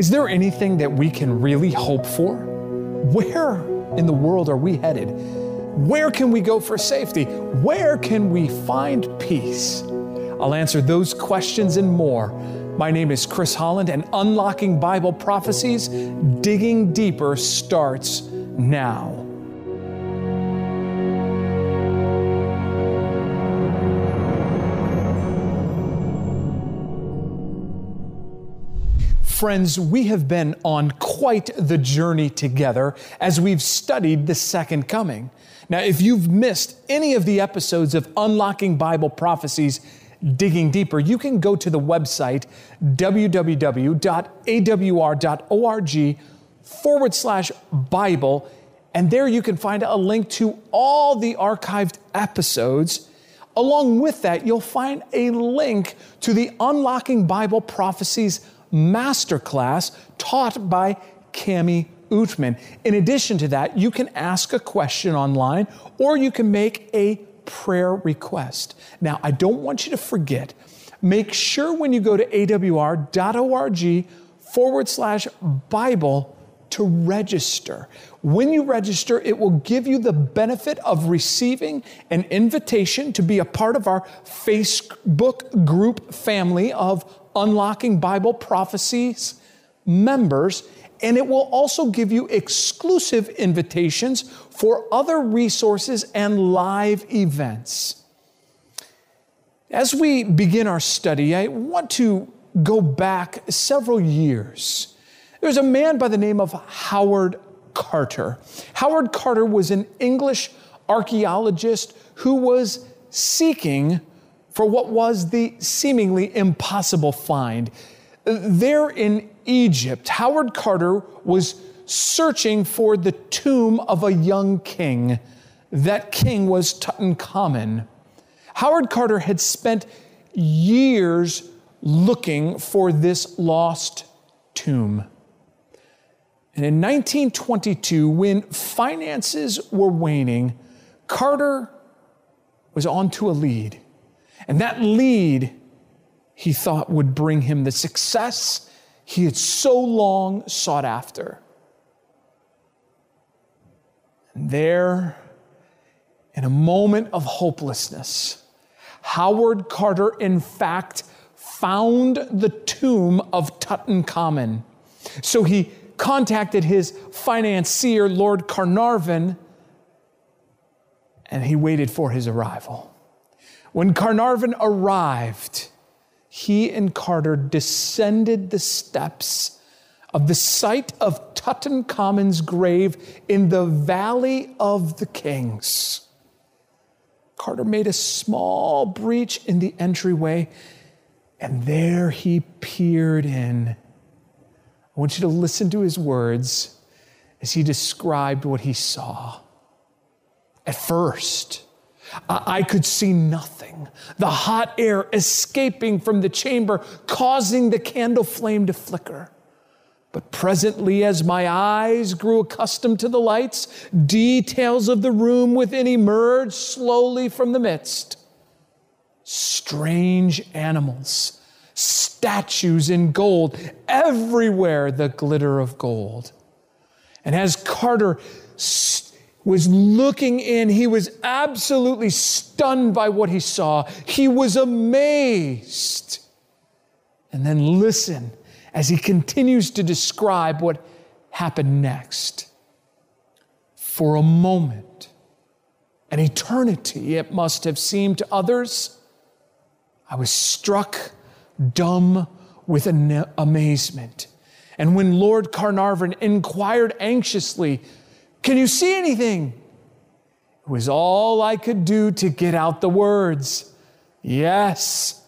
Is there anything that we can really hope for? Where in the world are we headed? Where can we go for safety? Where can we find peace? I'll answer those questions and more. My name is Chris Holland, and Unlocking Bible Prophecies Digging Deeper starts now. Friends, we have been on quite the journey together as we've studied the second coming. Now, if you've missed any of the episodes of Unlocking Bible Prophecies, Digging Deeper, you can go to the website www.awr.org forward slash Bible, and there you can find a link to all the archived episodes. Along with that, you'll find a link to the Unlocking Bible Prophecies masterclass taught by Cami Oetman. In addition to that, you can ask a question online or you can make a prayer request. Now, I don't want you to forget, make sure when you go to awr.org forward slash Bible to register. When you register, it will give you the benefit of receiving an invitation to be a part of our Facebook group family of Unlocking Bible Prophecies members, and it will also give you exclusive invitations for other resources and live events. As we begin our study, I want to go back several years. There's a man by the name of Howard Carter. Howard Carter was an English archaeologist who was seeking for what was the seemingly impossible find. There in Egypt, Howard Carter was searching for the tomb of a young king. That king was Tutankhamun. Howard Carter had spent years looking for this lost tomb. And in 1922, when finances were waning, Carter was onto a lead. And that lead, he thought, would bring him the success he had so long sought after. And there, in a moment of hopelessness, Howard Carter, in fact, found the tomb of Tutankhamun. So he contacted his financier, Lord Carnarvon, and he waited for his arrival. When Carnarvon arrived, he and Carter descended the steps of the site of Tutankhamun's grave in the Valley of the Kings. Carter made a small breach in the entryway, and there he peered in. I want you to listen to his words as he described what he saw. At first, I could see nothing. The hot air escaping from the chamber, causing the candle flame to flicker. But presently, as my eyes grew accustomed to the lights, details of the room within emerged slowly from the midst. Strange animals, statues in gold, everywhere the glitter of gold. And as Carter was looking in. He was absolutely stunned by what he saw. He was amazed. And then listen as he continues to describe what happened next. For a moment, an eternity it must have seemed to others, I was struck dumb with amazement. And when Lord Carnarvon inquired anxiously, can you see anything? It was all I could do to get out the words. Yes,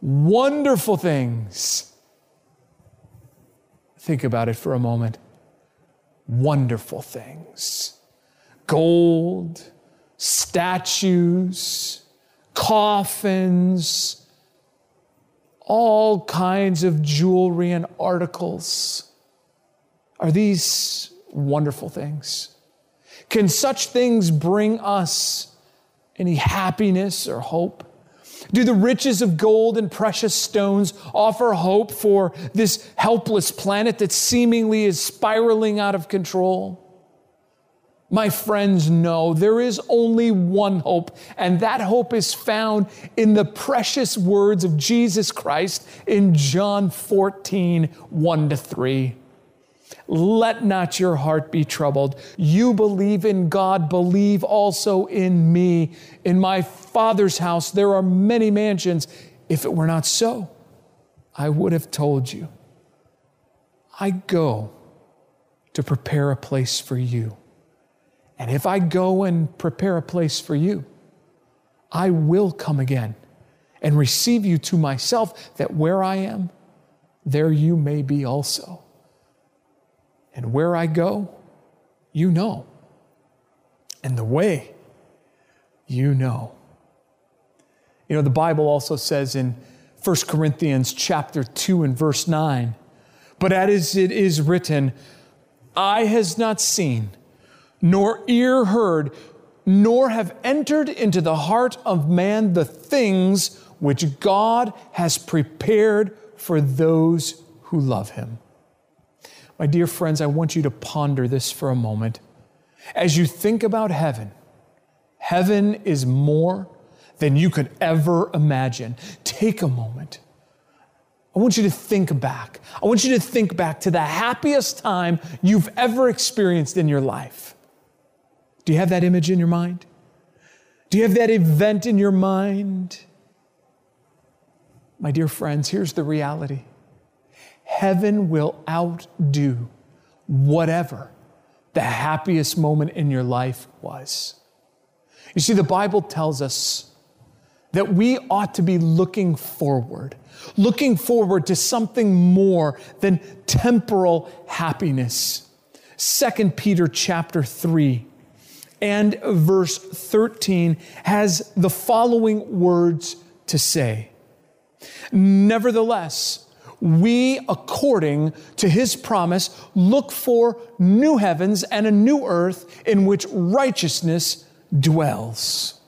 wonderful things. Think about it for a moment. Wonderful things. Gold, statues, coffins, all kinds of jewelry and articles. Are these wonderful things? Can such things bring us any happiness or hope? Do the riches of gold and precious stones offer hope for this helpless planet that seemingly is spiraling out of control? My friends, know there is only one hope, and that hope is found in the precious words of Jesus Christ in John 14, 1 to 3. Let not your heart be troubled. You believe in God, believe also in me. In my Father's house there are many mansions. If it were not so, I would have told you. I go to prepare a place for you. And if I go and prepare a place for you, I will come again and receive you to myself, that where I am, there you may be also. And where I go, you know. And the way, you know. You know, the Bible also says in 1 Corinthians chapter 2 and verse 9, but as it is written, eye has not seen, nor ear heard, nor have entered into the heart of man the things which God has prepared for those who love him. My dear friends, I want you to ponder this for a moment. As you think about heaven, heaven is more than you could ever imagine. Take a moment. I want you to think back. I want you to think back to the happiest time you've ever experienced in your life. Do you have that image in your mind? Do you have that event in your mind? My dear friends, here's the reality heaven will outdo whatever the happiest moment in your life was. You see, the Bible tells us that we ought to be looking forward, looking forward to something more than temporal happiness. 2 Peter chapter 3 and verse 13 has the following words to say. Nevertheless, we, according to his promise, look for new heavens and a new earth in which righteousness dwells.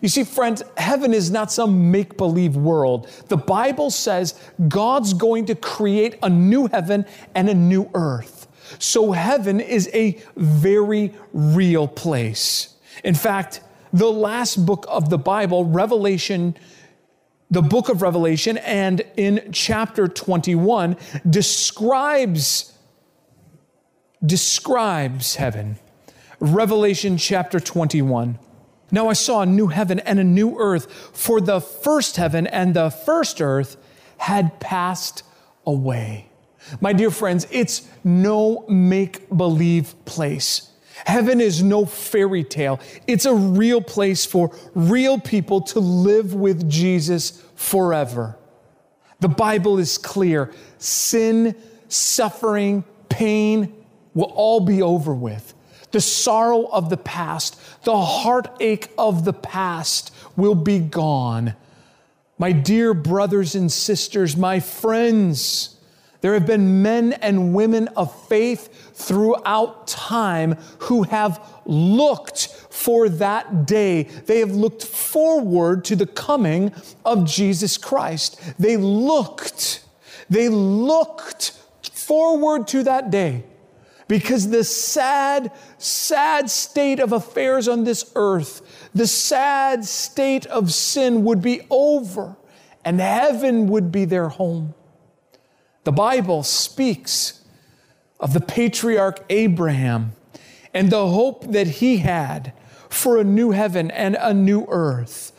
You see, friends, heaven is not some make believe world. The Bible says God's going to create a new heaven and a new earth. So, heaven is a very real place. In fact, the last book of the Bible, Revelation the book of Revelation and in chapter 21 describes describes heaven. Revelation chapter 21. Now I saw a new heaven and a new earth, for the first heaven and the first earth had passed away. My dear friends, it's no make believe place. Heaven is no fairy tale. It's a real place for real people to live with Jesus forever. The Bible is clear sin, suffering, pain will all be over with. The sorrow of the past, the heartache of the past will be gone. My dear brothers and sisters, my friends, there have been men and women of faith throughout time who have looked for that day. They have looked forward to the coming of Jesus Christ. They looked, they looked forward to that day because the sad, sad state of affairs on this earth, the sad state of sin would be over and heaven would be their home. The Bible speaks of the patriarch Abraham and the hope that he had for a new heaven and a new earth.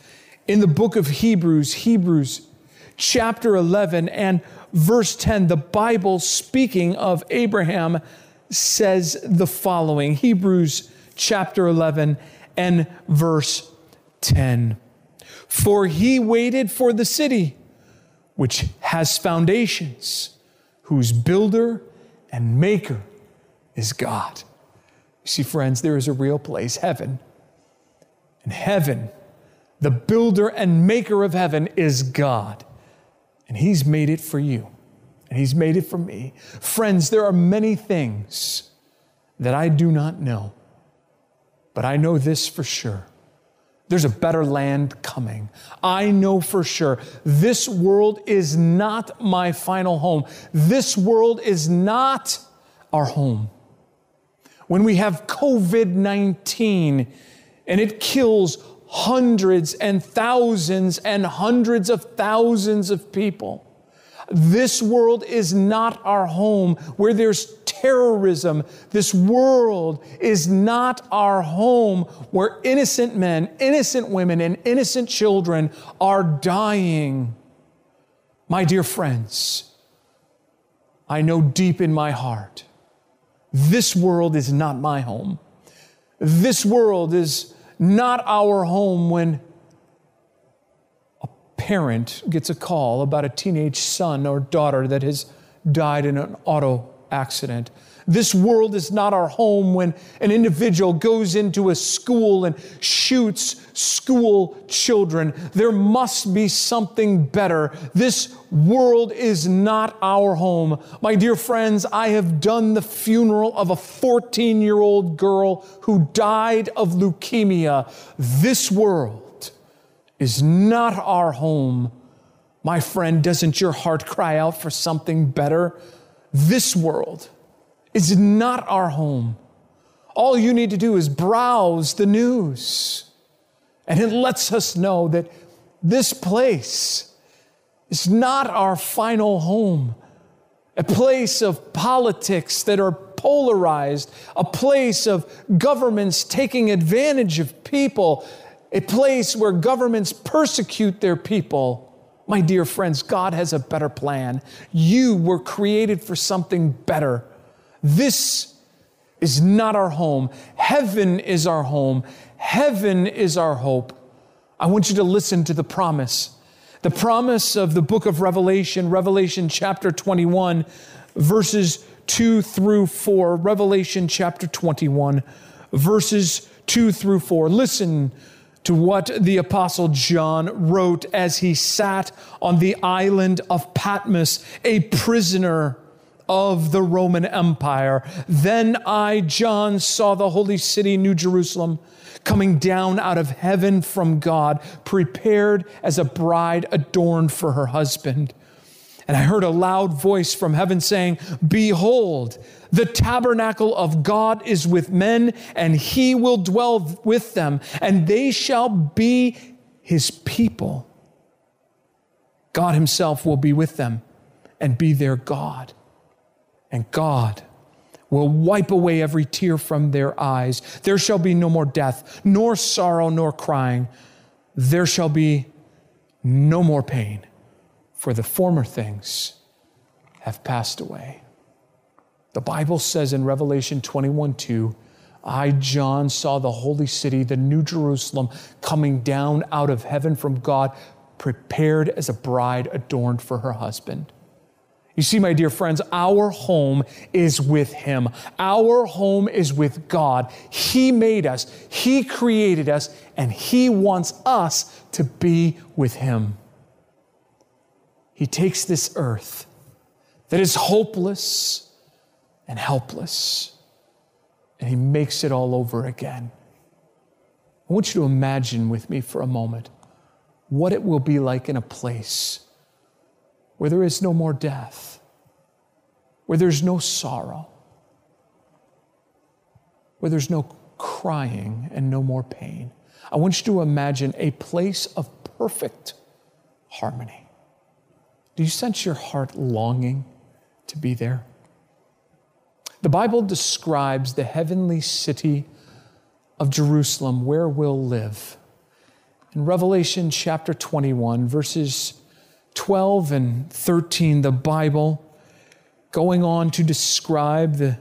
In the book of Hebrews, Hebrews chapter 11 and verse 10, the Bible speaking of Abraham says the following Hebrews chapter 11 and verse 10. For he waited for the city which has foundations whose builder and maker is God. You see, friends, there is a real place, heaven. And heaven, the builder and maker of heaven, is God. And He's made it for you, and He's made it for me. Friends, there are many things that I do not know, but I know this for sure There's a better land coming. I know for sure this world is not my final home. This world is not our home. When we have COVID 19 and it kills hundreds and thousands and hundreds of thousands of people, this world is not our home where there's terrorism. This world is not our home where innocent men, innocent women, and innocent children are dying. My dear friends, I know deep in my heart, this world is not my home. This world is not our home when a parent gets a call about a teenage son or daughter that has died in an auto accident. This world is not our home when an individual goes into a school and shoots school children. There must be something better. This world is not our home. My dear friends, I have done the funeral of a 14 year old girl who died of leukemia. This world is not our home. My friend, doesn't your heart cry out for something better? This world is not our home. All you need to do is browse the news, and it lets us know that this place is not our final home. A place of politics that are polarized, a place of governments taking advantage of people, a place where governments persecute their people. My dear friends, God has a better plan. You were created for something better. This is not our home. Heaven is our home. Heaven is our hope. I want you to listen to the promise. The promise of the book of Revelation, Revelation chapter 21, verses 2 through 4. Revelation chapter 21, verses 2 through 4. Listen to what the Apostle John wrote as he sat on the island of Patmos, a prisoner of the Roman Empire. Then I, John, saw the holy city, New Jerusalem, coming down out of heaven from God, prepared as a bride adorned for her husband. And I heard a loud voice from heaven saying, Behold, the tabernacle of God is with men, and he will dwell with them, and they shall be his people. God himself will be with them and be their God. And God will wipe away every tear from their eyes. There shall be no more death, nor sorrow, nor crying. There shall be no more pain for the former things have passed away. The Bible says in Revelation 21 2, I, John, saw the holy city, the New Jerusalem, coming down out of heaven from God, prepared as a bride adorned for her husband. You see, my dear friends, our home is with Him. Our home is with God. He made us, He created us, and He wants us to be with Him. He takes this earth that is hopeless and helpless, and He makes it all over again. I want you to imagine with me for a moment what it will be like in a place where there is no more death, where there's no sorrow, where there's no crying and no more pain. I want you to imagine a place of perfect harmony. Do you sense your heart longing to be there? The Bible describes the heavenly city of Jerusalem where we'll live. In Revelation chapter 21, verses 12 and 13, the Bible, going on to describe the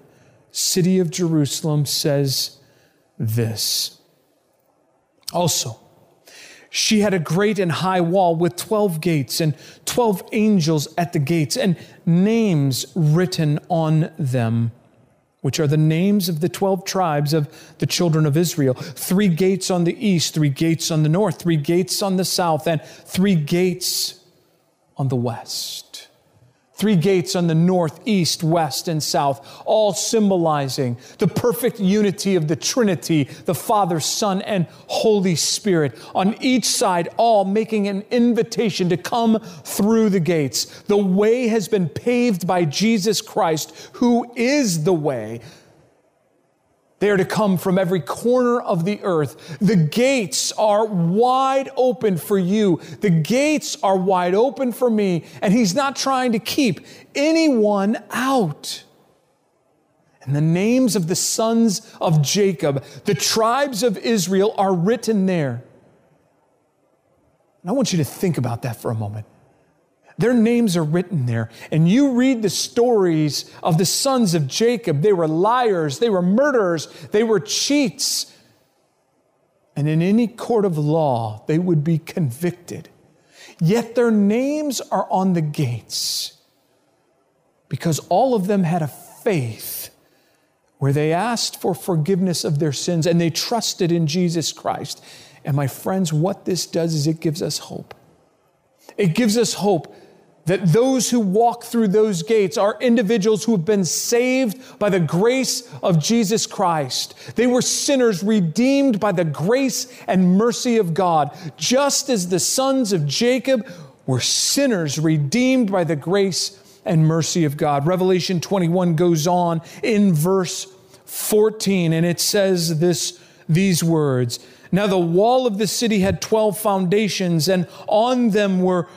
city of Jerusalem, says this. Also, she had a great and high wall with 12 gates and 12 angels at the gates and names written on them, which are the names of the 12 tribes of the children of Israel. Three gates on the east, three gates on the north, three gates on the south, and three gates on the west. Three gates on the north, east, west, and south, all symbolizing the perfect unity of the Trinity, the Father, Son, and Holy Spirit. On each side, all making an invitation to come through the gates. The way has been paved by Jesus Christ, who is the way. They are to come from every corner of the earth. The gates are wide open for you. The gates are wide open for me. And He's not trying to keep anyone out. And the names of the sons of Jacob, the tribes of Israel, are written there. And I want you to think about that for a moment. Their names are written there. And you read the stories of the sons of Jacob. They were liars, they were murderers, they were cheats. And in any court of law, they would be convicted. Yet their names are on the gates because all of them had a faith where they asked for forgiveness of their sins and they trusted in Jesus Christ. And my friends, what this does is it gives us hope. It gives us hope that those who walk through those gates are individuals who have been saved by the grace of Jesus Christ. They were sinners redeemed by the grace and mercy of God, just as the sons of Jacob were sinners redeemed by the grace and mercy of God. Revelation 21 goes on in verse 14 and it says this these words. Now the wall of the city had 12 foundations and on them were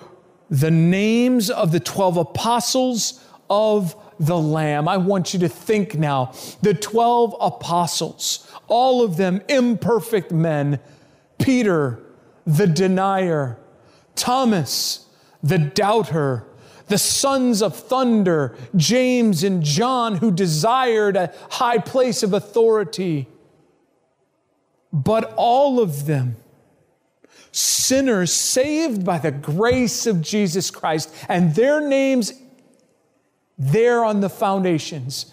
the names of the 12 apostles of the Lamb. I want you to think now. The 12 apostles, all of them imperfect men. Peter, the denier, Thomas, the doubter, the sons of thunder, James and John, who desired a high place of authority. But all of them, sinners saved by the grace of Jesus Christ, and their names there on the foundations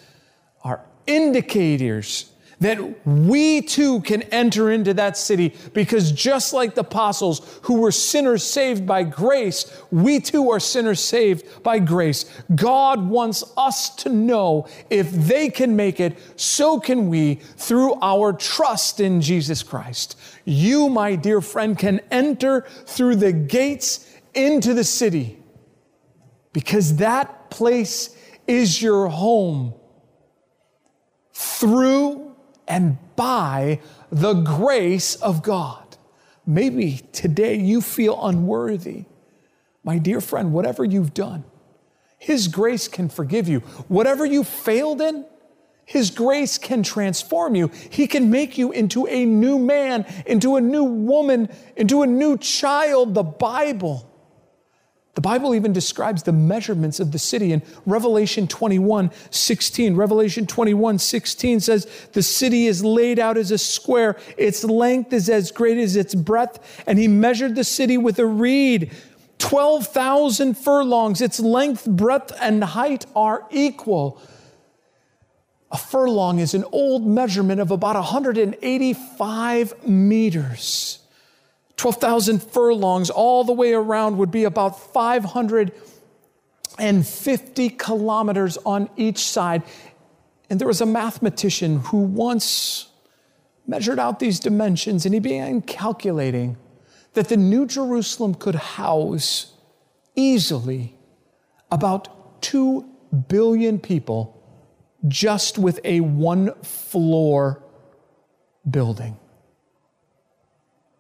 are indicators that we too can enter into that city because just like the apostles who were sinners saved by grace, we too are sinners saved by grace. God wants us to know if they can make it, so can we through our trust in Jesus Christ. You, my dear friend, can enter through the gates into the city because that place is your home through and by the grace of God. Maybe today you feel unworthy. My dear friend, whatever you've done, His grace can forgive you. Whatever you failed in, His grace can transform you. He can make you into a new man, into a new woman, into a new child. The Bible the Bible even describes the measurements of the city in Revelation 21 16. Revelation 21 16 says, The city is laid out as a square, its length is as great as its breadth, and he measured the city with a reed. 12,000 furlongs, its length, breadth, and height are equal. A furlong is an old measurement of about 185 meters. 12,000 furlongs all the way around would be about 550 kilometers on each side. And there was a mathematician who once measured out these dimensions and he began calculating that the New Jerusalem could house easily about 2 billion people just with a one floor building.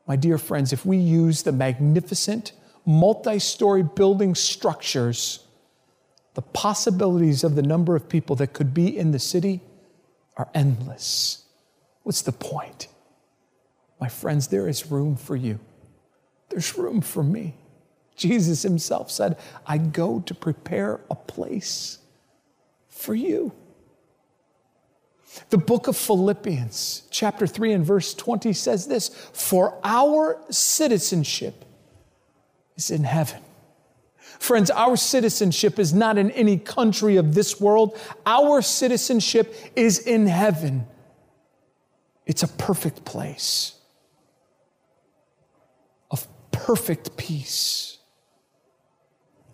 My dear friends, if we use the magnificent multi story building structures, the possibilities of the number of people that could be in the city are endless. What's the point? My friends, there is room for you. There's room for me. Jesus himself said, I go to prepare a place for you. The book of Philippians, chapter 3 and verse 20 says this For our citizenship is in heaven. Friends, our citizenship is not in any country of this world. Our citizenship is in heaven. It's a perfect place of perfect peace.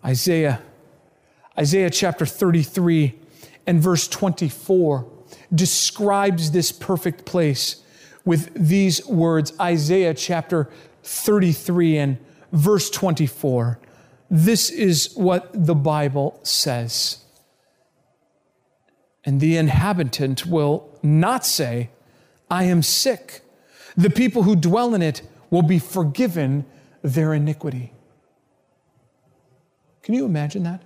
Isaiah Isaiah chapter 33 and verse 24 describes this perfect place with these words Isaiah chapter 33 and verse 24. This is what the Bible says. And the inhabitant will not say, I am sick. The people who dwell in it will be forgiven their iniquity. Can you imagine that?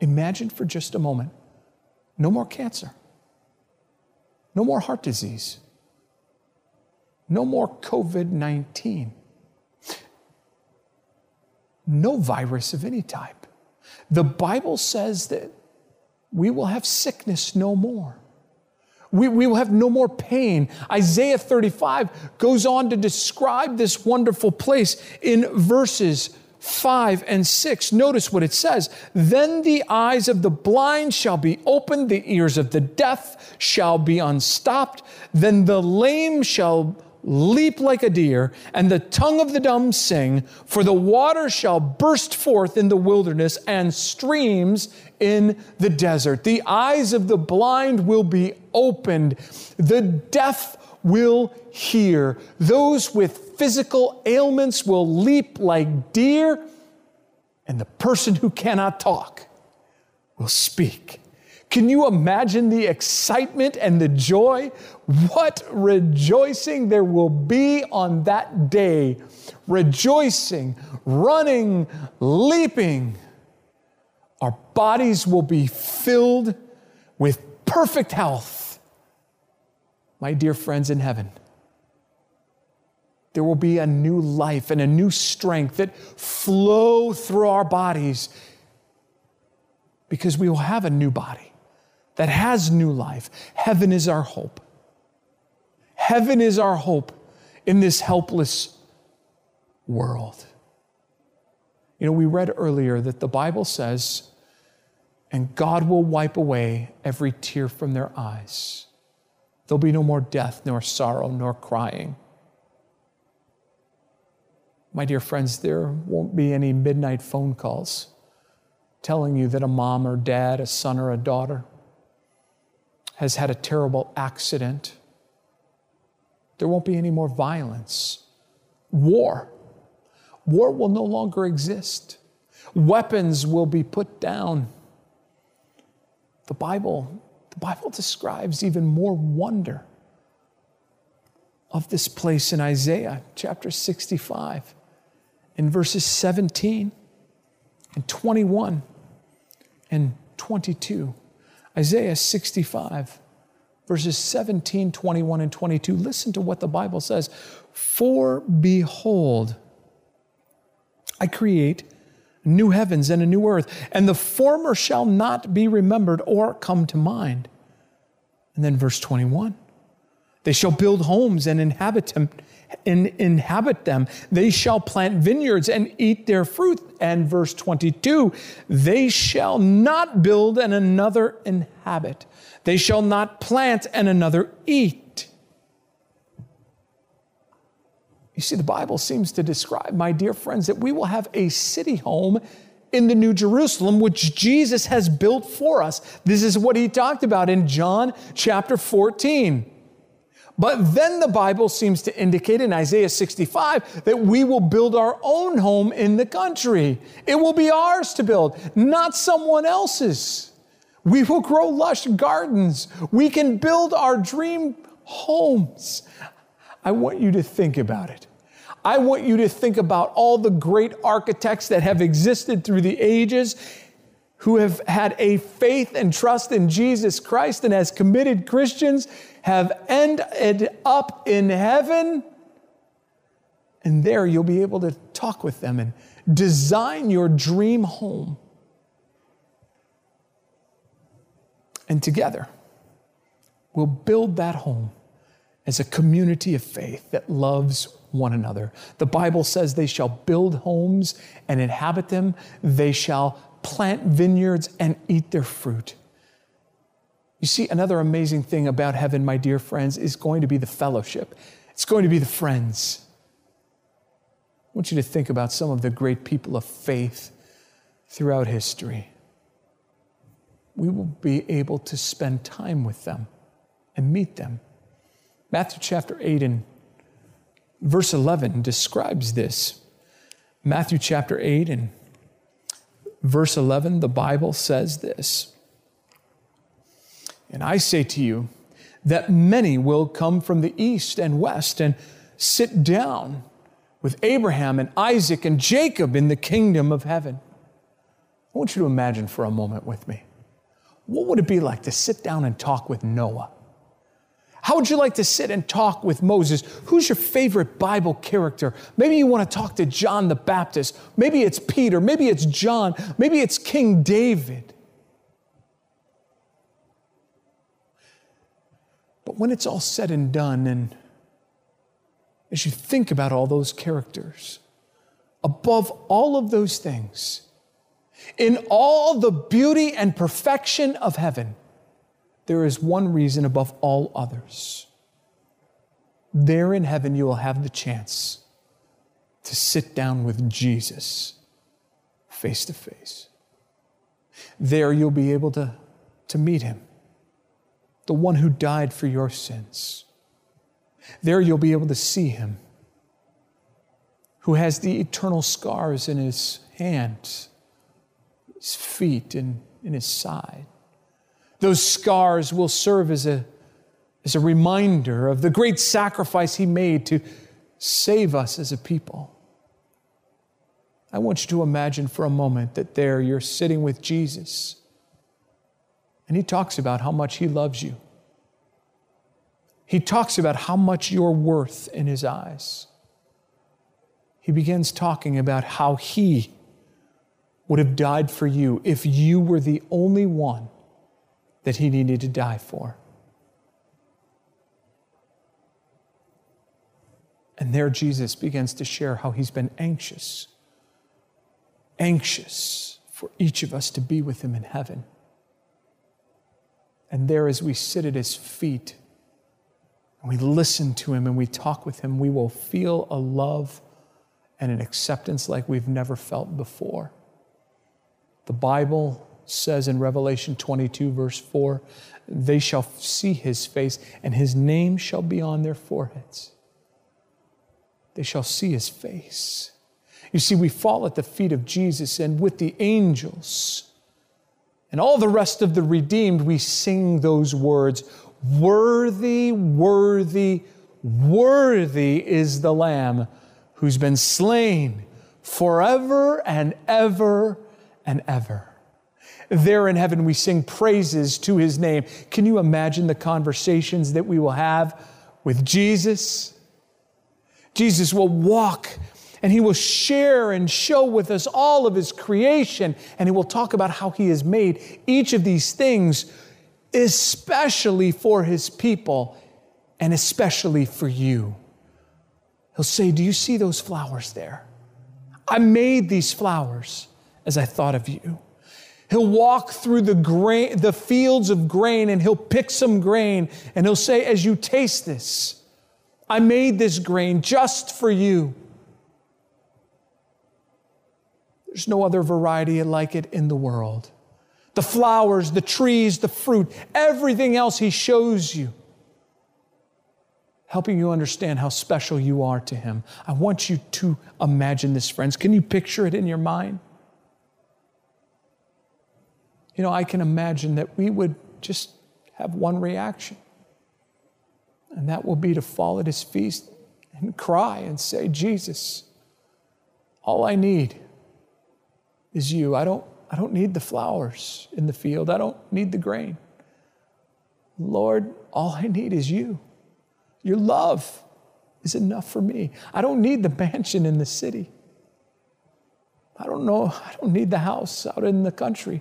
Imagine for just a moment no more cancer, no more heart disease, no more COVID 19, no virus of any type. The Bible says that we will have sickness no more. We, we will have no more pain. Isaiah 35 goes on to describe this wonderful place in verses 5 and 6. Notice what it says. Then the eyes of the blind shall be opened, the ears of the deaf shall be unstopped. Then the lame shall leap like a deer, and the tongue of the dumb sing, for the water shall burst forth in the wilderness and streams in the desert. The eyes of the blind will be opened, the deaf will hear, those with physical ailments will leap like deer, and the person who cannot talk will speak. Can you imagine the excitement and the joy? What rejoicing there will be on that day! Rejoicing, running, leaping. Our bodies will be filled with perfect health. My dear friends in heaven, there will be a new life and a new strength that flow through our bodies because we will have a new body that has new life. Heaven is our hope. Heaven is our hope in this helpless world. You know, we read earlier that the Bible says, and God will wipe away every tear from their eyes. There'll be no more death, nor sorrow, nor crying. My dear friends, there won't be any midnight phone calls telling you that a mom or dad, a son or a daughter, has had a terrible accident. There won't be any more violence. War. War will no longer exist. Weapons will be put down. The Bible, the Bible describes even more wonder of this place in Isaiah chapter 65 in verses 17 and 21 and 22. Isaiah 65, verses 17, 21, and 22. Listen to what the Bible says. For behold, I create new heavens and a new earth, and the former shall not be remembered or come to mind. And then verse 21 they shall build homes and inhabit them, and inhabit them. They shall plant vineyards and eat their fruit. And verse 22 they shall not build and another inhabit. They shall not plant and another eat. You see, the Bible seems to describe, my dear friends, that we will have a city home in the New Jerusalem, which Jesus has built for us. This is what he talked about in John chapter 14. But then the Bible seems to indicate in Isaiah 65 that we will build our own home in the country. It will be ours to build, not someone else's. We will grow lush gardens. We can build our dream homes. I want you to think about it. I want you to think about all the great architects that have existed through the ages who have had a faith and trust in Jesus Christ and as committed Christians have ended up in heaven. And there you'll be able to talk with them and design your dream home. And together, we'll build that home as a community of faith that loves one another. The Bible says they shall build homes and inhabit them, they shall plant vineyards and eat their fruit. You see, another amazing thing about heaven, my dear friends, is going to be the fellowship. It's going to be the friends. I want you to think about some of the great people of faith throughout history. we will be able to spend time with them and meet them. Matthew chapter 8 and verse 11 describes this. Matthew chapter 8 and verse 11, the Bible says this And I say to you that many will come from the east and west and sit down with Abraham and Isaac and Jacob in the kingdom of heaven. I want you to imagine for a moment with me. What would it be like to sit down and talk with Noah? How would you like to sit and talk with Moses? Who's your favorite Bible character? Maybe you want to talk to John the Baptist. Maybe it's Peter. Maybe it's John. Maybe it's King David. But when it's all said and done, and as you think about all those characters, above all of those things, in all the beauty and perfection of heaven, there is one reason above all others. There in heaven, you will have the chance to sit down with Jesus face to face. There, you'll be able to, to meet him, the one who died for your sins. There, you'll be able to see him, who has the eternal scars in his hands his feet and in his side. Those scars will serve as a, as a reminder of the great sacrifice he made to save us as a people. I want you to imagine for a moment that there you're sitting with Jesus, and he talks about how much he loves you. He talks about how much you're worth in his eyes. He begins talking about how he would have died for you if you were the only one that he needed to die for. And there Jesus begins to share how he's been anxious, anxious for each of us to be with him in heaven. And there, as we sit at his feet and we listen to him and we talk with him, we will feel a love and an acceptance like we've never felt before. The Bible says in Revelation 22, verse 4, they shall see his face, and his name shall be on their foreheads. They shall see his face. You see, we fall at the feet of Jesus, and with the angels and all the rest of the redeemed, we sing those words Worthy, worthy, worthy is the Lamb who's been slain forever and ever and ever. There in heaven, we sing praises to his name. Can you imagine the conversations that we will have with Jesus? Jesus will walk and he will share and show with us all of his creation, and he will talk about how he has made each of these things, especially for his people and especially for you. He'll say, Do you see those flowers there? I made these flowers as I thought of you. He'll walk through the grain, the fields of grain, and he'll pick some grain, and he'll say, As you taste this, I made this grain just for you. There's no other variety like it in the world. The flowers, the trees, the fruit, everything else he shows you, helping you understand how special you are to him. I want you to imagine this, friends. Can you picture it in your mind? You know, I can imagine that we would just have one reaction. And that will be to fall at his feet and cry and say, Jesus, all I need is you. I don't, I don't need the flowers in the field, I don't need the grain. Lord, all I need is you. Your love is enough for me. I don't need the mansion in the city. I don't know, I don't need the house out in the country.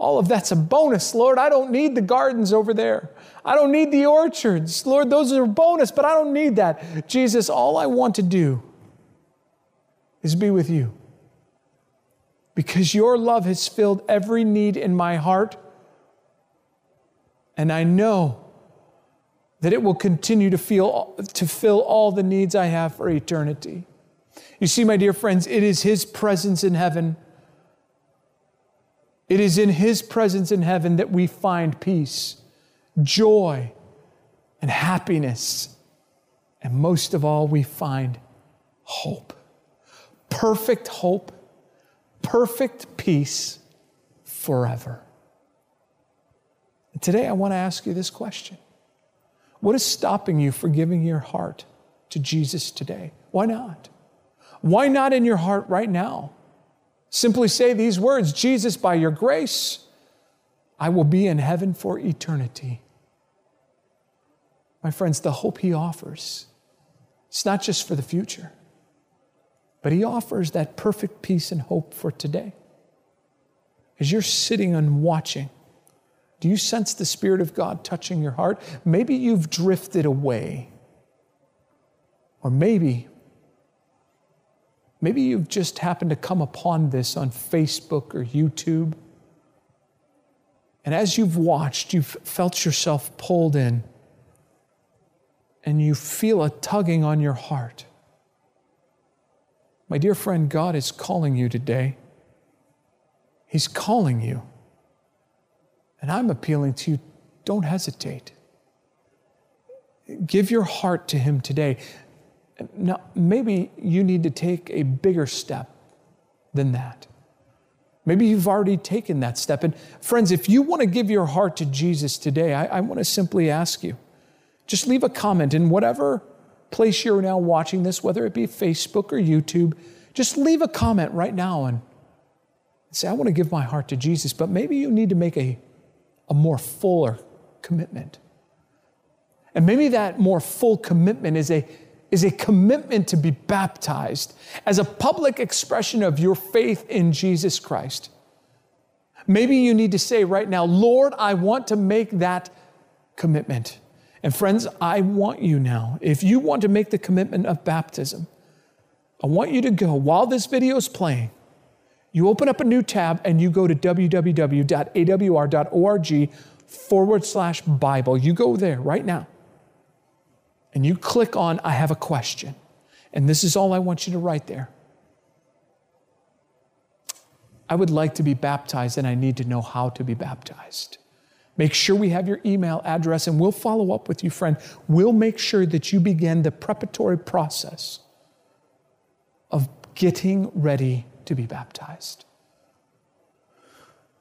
All of that's a bonus, Lord. I don't need the gardens over there. I don't need the orchards. Lord, those are a bonus, but I don't need that. Jesus, all I want to do is be with you. Because your love has filled every need in my heart. And I know that it will continue to, feel, to fill all the needs I have for eternity. You see, my dear friends, it is His presence in heaven It is in His presence in heaven that we find peace, joy, and happiness. And most of all, we find hope. Perfect hope, perfect peace forever. And today, I want to ask you this question What is stopping you from giving your heart to Jesus today? Why not? Why not in your heart right now? Simply say these words Jesus, by your grace, I will be in heaven for eternity. My friends, the hope he offers, it's not just for the future, but he offers that perfect peace and hope for today. As you're sitting and watching, do you sense the Spirit of God touching your heart? Maybe you've drifted away. Or maybe, maybe you've just happened to come upon this on Facebook or YouTube. And as you've watched, you've felt yourself pulled in and you feel a tugging on your heart. My dear friend, God is calling you today. He's calling you. And I'm appealing to you don't hesitate. Give your heart to Him today. Now, maybe you need to take a bigger step than that. Maybe you've already taken that step. And friends, if you want to give your heart to Jesus today, I, I want to simply ask you just leave a comment in whatever place you're now watching this, whether it be Facebook or YouTube. Just leave a comment right now and say, I want to give my heart to Jesus, but maybe you need to make a, a more fuller commitment. And maybe that more full commitment is a, is a commitment to be baptized as a public expression of your faith in Jesus Christ. Maybe you need to say right now, Lord, I want to make that commitment. And friends, I want you now, if you want to make the commitment of baptism, I want you to go while this video is playing. You open up a new tab and you go to www.awr.org forward slash Bible. You go there right now and you click on I have a question. And this is all I want you to write there. I would like to be baptized and I need to know how to be baptized. Make sure we have your email address and we'll follow up with you, friend. We'll make sure that you begin the preparatory process of getting ready to be baptized.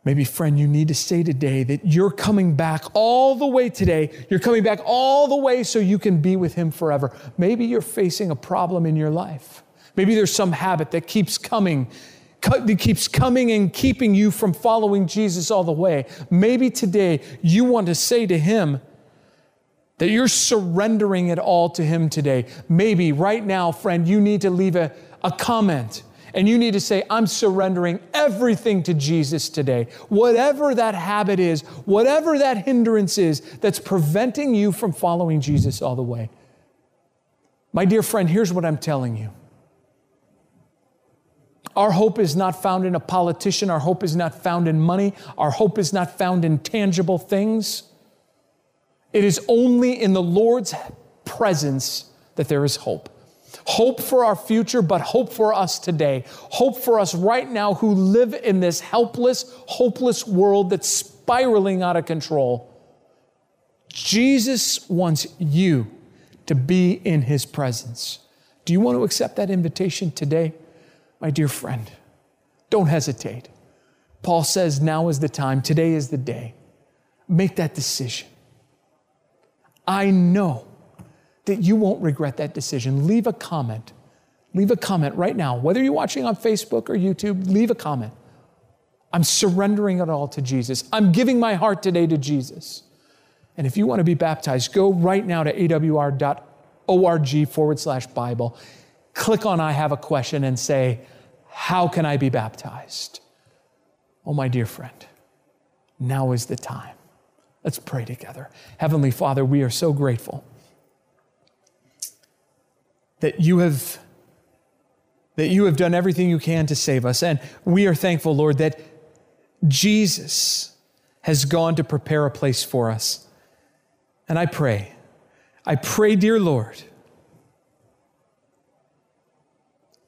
Maybe, friend, you need to say today that you're coming back all the way today. You're coming back all the way so you can be with Him forever. Maybe you're facing a problem in your life. Maybe there's some habit that keeps coming that keeps coming and keeping you from following Jesus all the way. Maybe today you want to say to Him that you're surrendering it all to Him today. Maybe right now, friend, you need to leave a, a comment and you need to say, I'm surrendering everything to Jesus today. Whatever that habit is, whatever that hindrance is that's preventing you from following Jesus all the way. My dear friend, here's what I'm telling you our hope is not found in a politician. Our hope is not found in money. Our hope is not found in tangible things. It is only in the Lord's presence that there is hope. Hope for our future, but hope for us today. Hope for us right now who live in this helpless, hopeless world that's spiraling out of control. Jesus wants you to be in his presence. Do you want to accept that invitation today? My dear friend, don't hesitate. Paul says, Now is the time, today is the day. Make that decision. I know that you won't regret that decision. Leave a comment. Leave a comment right now. Whether you're watching on Facebook or YouTube, leave a comment. I'm surrendering it all to Jesus. I'm giving my heart today to Jesus. And if you want to be baptized, go right now to awr.org forward slash Bible click on I have a question and say, How can I be baptized? Oh, my dear friend, now is the time. Let's pray together. Heavenly Father, we are so grateful that you have that you have done everything you can to save us and we are thankful Lord that Jesus has gone to prepare a place for us. And I pray I pray dear Lord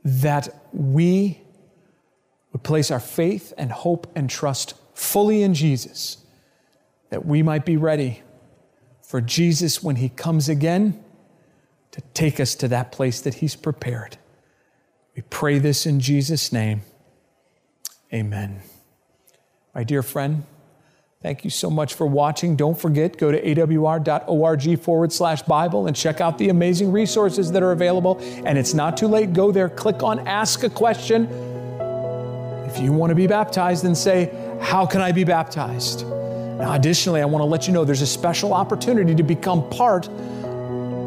that we would place our faith and hope and trust fully in Jesus, that we might be ready for Jesus when he comes again to take us to that place that he's prepared. We pray this in Jesus' name. Amen. My dear friend, thank you so much for watching. Don't forget, go to awr.org forward slash Bible and check out the amazing resources that are available. And it's not too late. Go there, click on Ask a Question. If you want to be baptized, then say, How can I be baptized? Now, additionally, I want to let you know there's a special opportunity to become part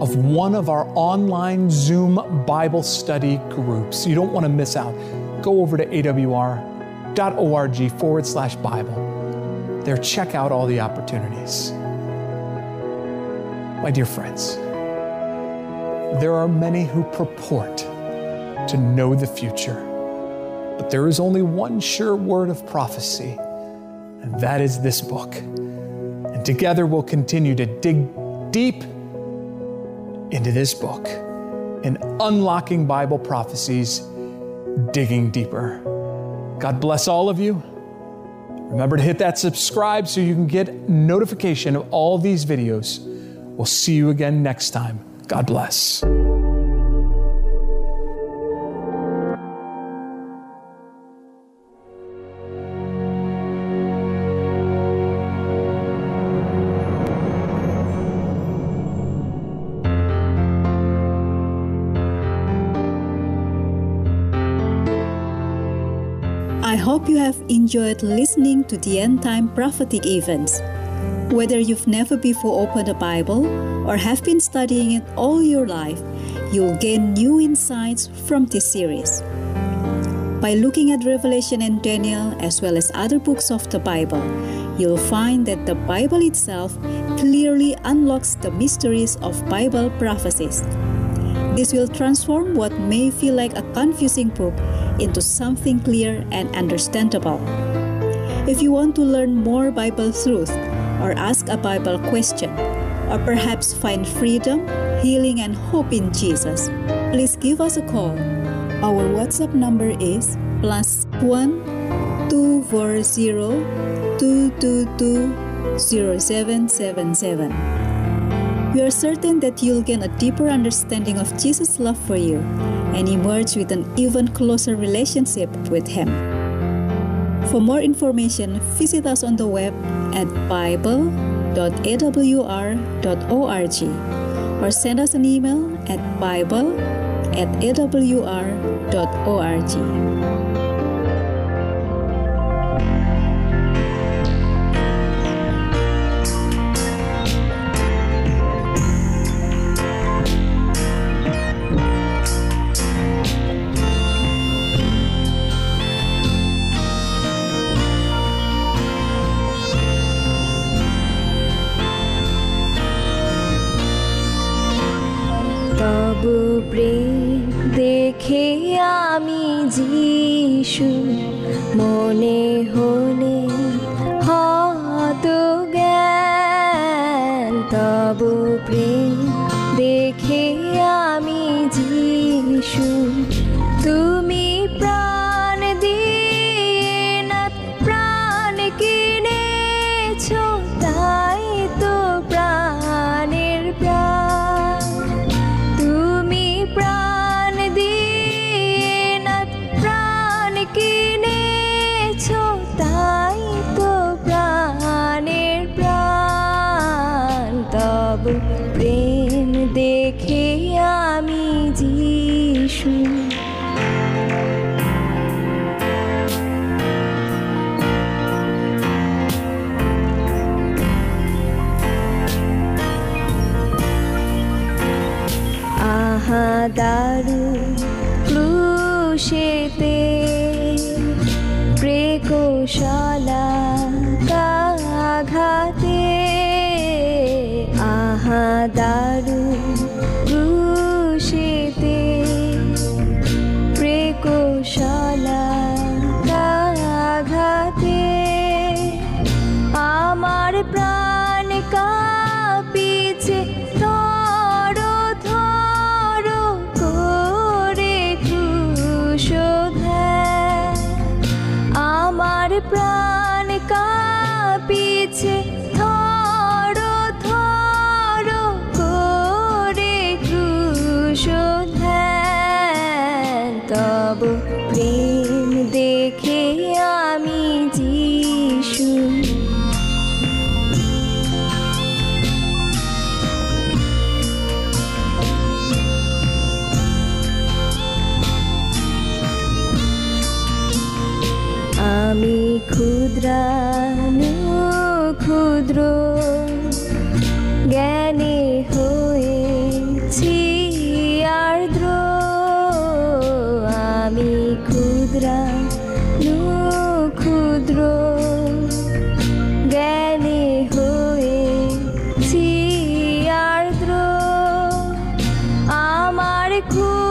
of one of our online Zoom Bible study groups. You don't want to miss out. Go over to awr.org forward slash Bible. There, check out all the opportunities. My dear friends, there are many who purport to know the future, but there is only one sure word of prophecy, and that is this book. And together we'll continue to dig deep into this book and unlocking Bible prophecies, digging deeper. God bless all of you. Remember to hit that subscribe so you can get notification of all these videos. We'll see you again next time. God bless. Have enjoyed listening to the end time prophetic events. Whether you've never before opened a Bible or have been studying it all your life, you'll gain new insights from this series. By looking at Revelation and Daniel, as well as other books of the Bible, you'll find that the Bible itself clearly unlocks the mysteries of Bible prophecies. This will transform what may feel like a confusing book into something clear and understandable. If you want to learn more Bible truth, or ask a Bible question, or perhaps find freedom, healing, and hope in Jesus, please give us a call. Our WhatsApp number is plus one two four zero two two two zero seven seven seven. We are certain that you'll gain a deeper understanding of Jesus' love for you and emerge with an even closer relationship with Him. For more information, visit us on the web at bible.awr.org or send us an email at bible at awr.org. প্রেম দেখে আমি যিশু। আহা খুব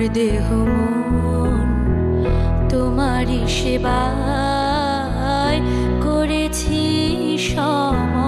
মোর দেহ মন তোমারই সেবায় করেছি সমর্পণ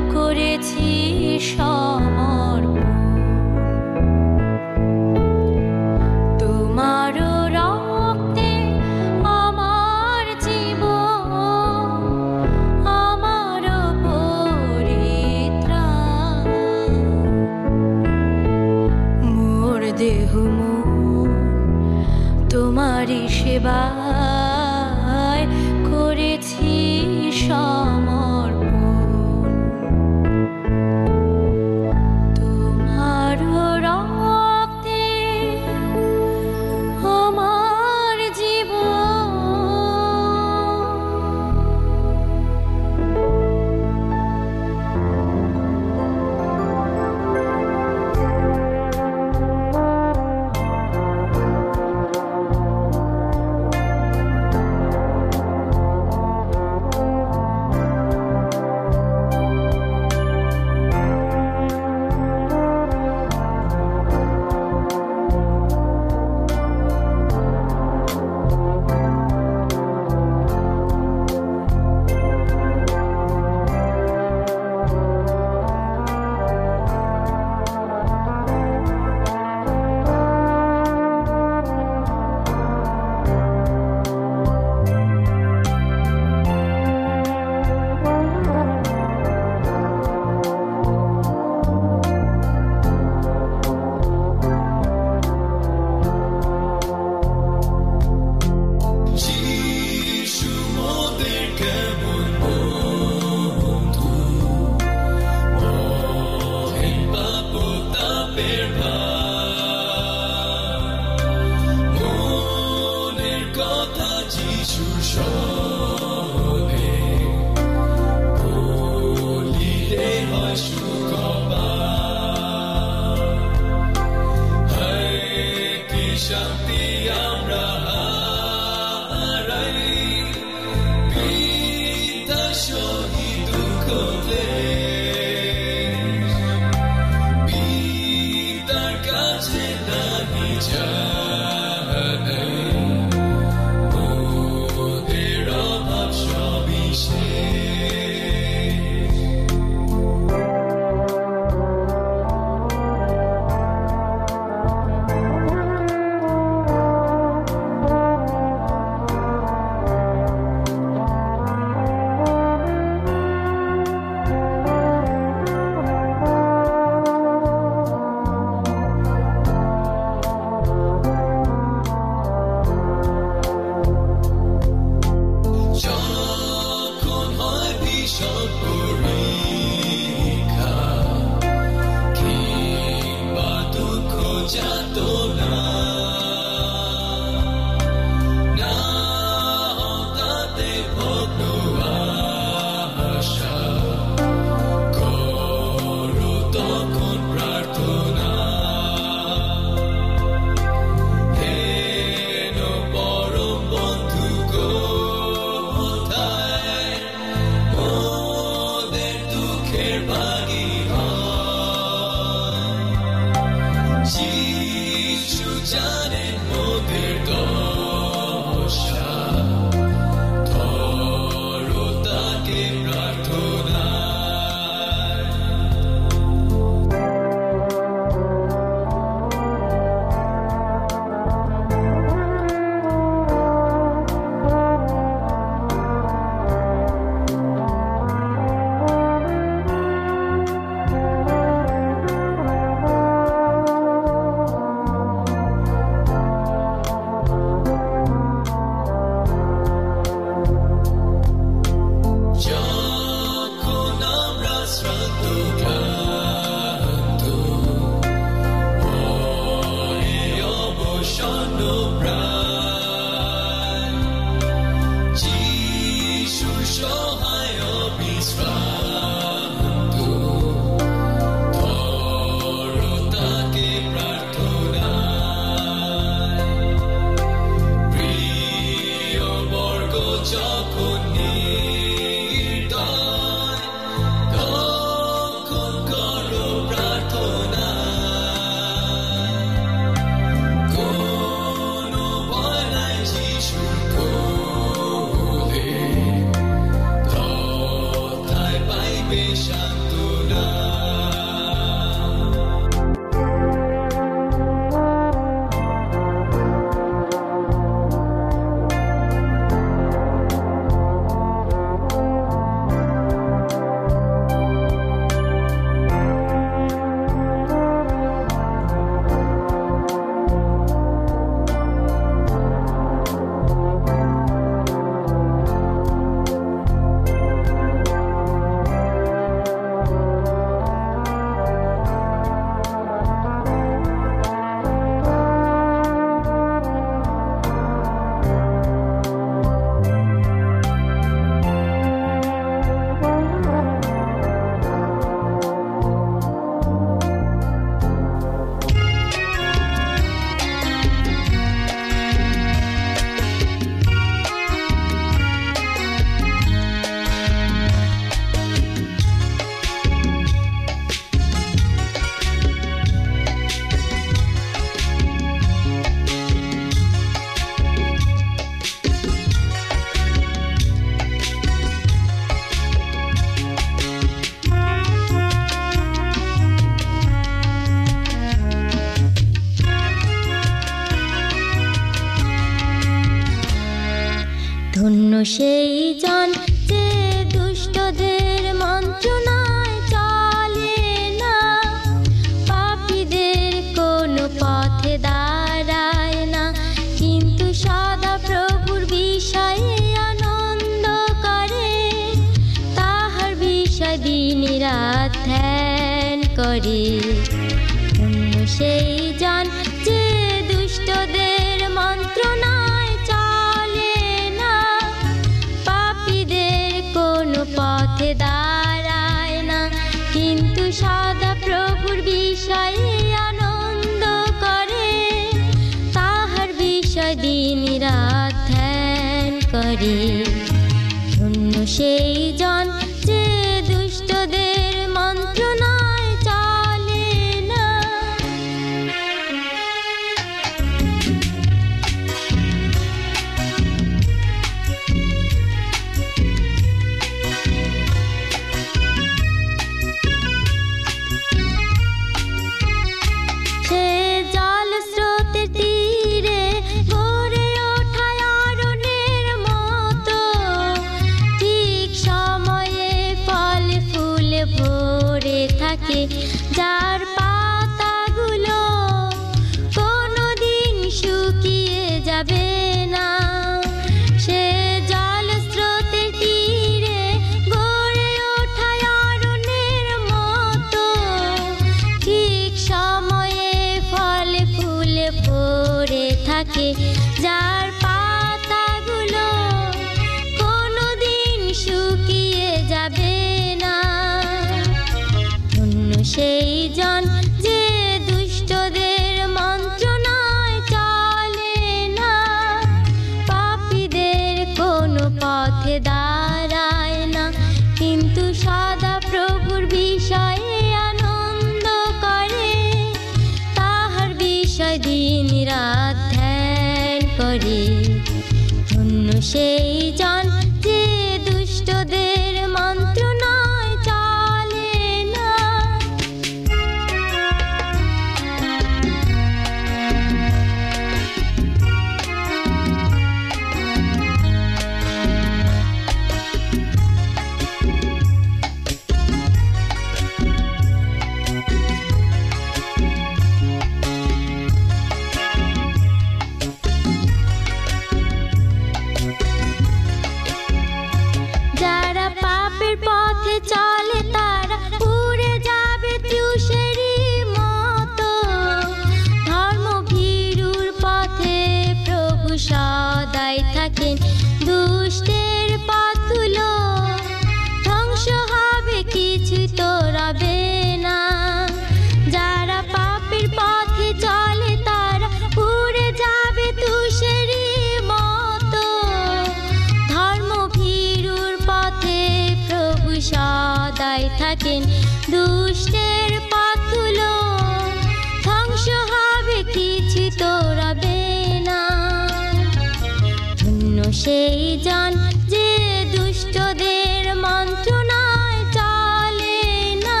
সেই জান যে দুষ্টদের মন্ত্রণায় চলে না,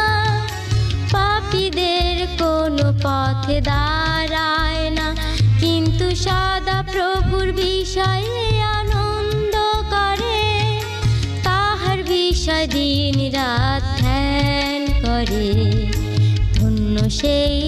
পাপীদের কোনো পথে দাঁড়ায় না। কিন্তু সাদা প্রভুর বিষয়ে আনন্দ করে, তাহার বিষয় দিন রাত ধ্যান করে। ধন্য সেই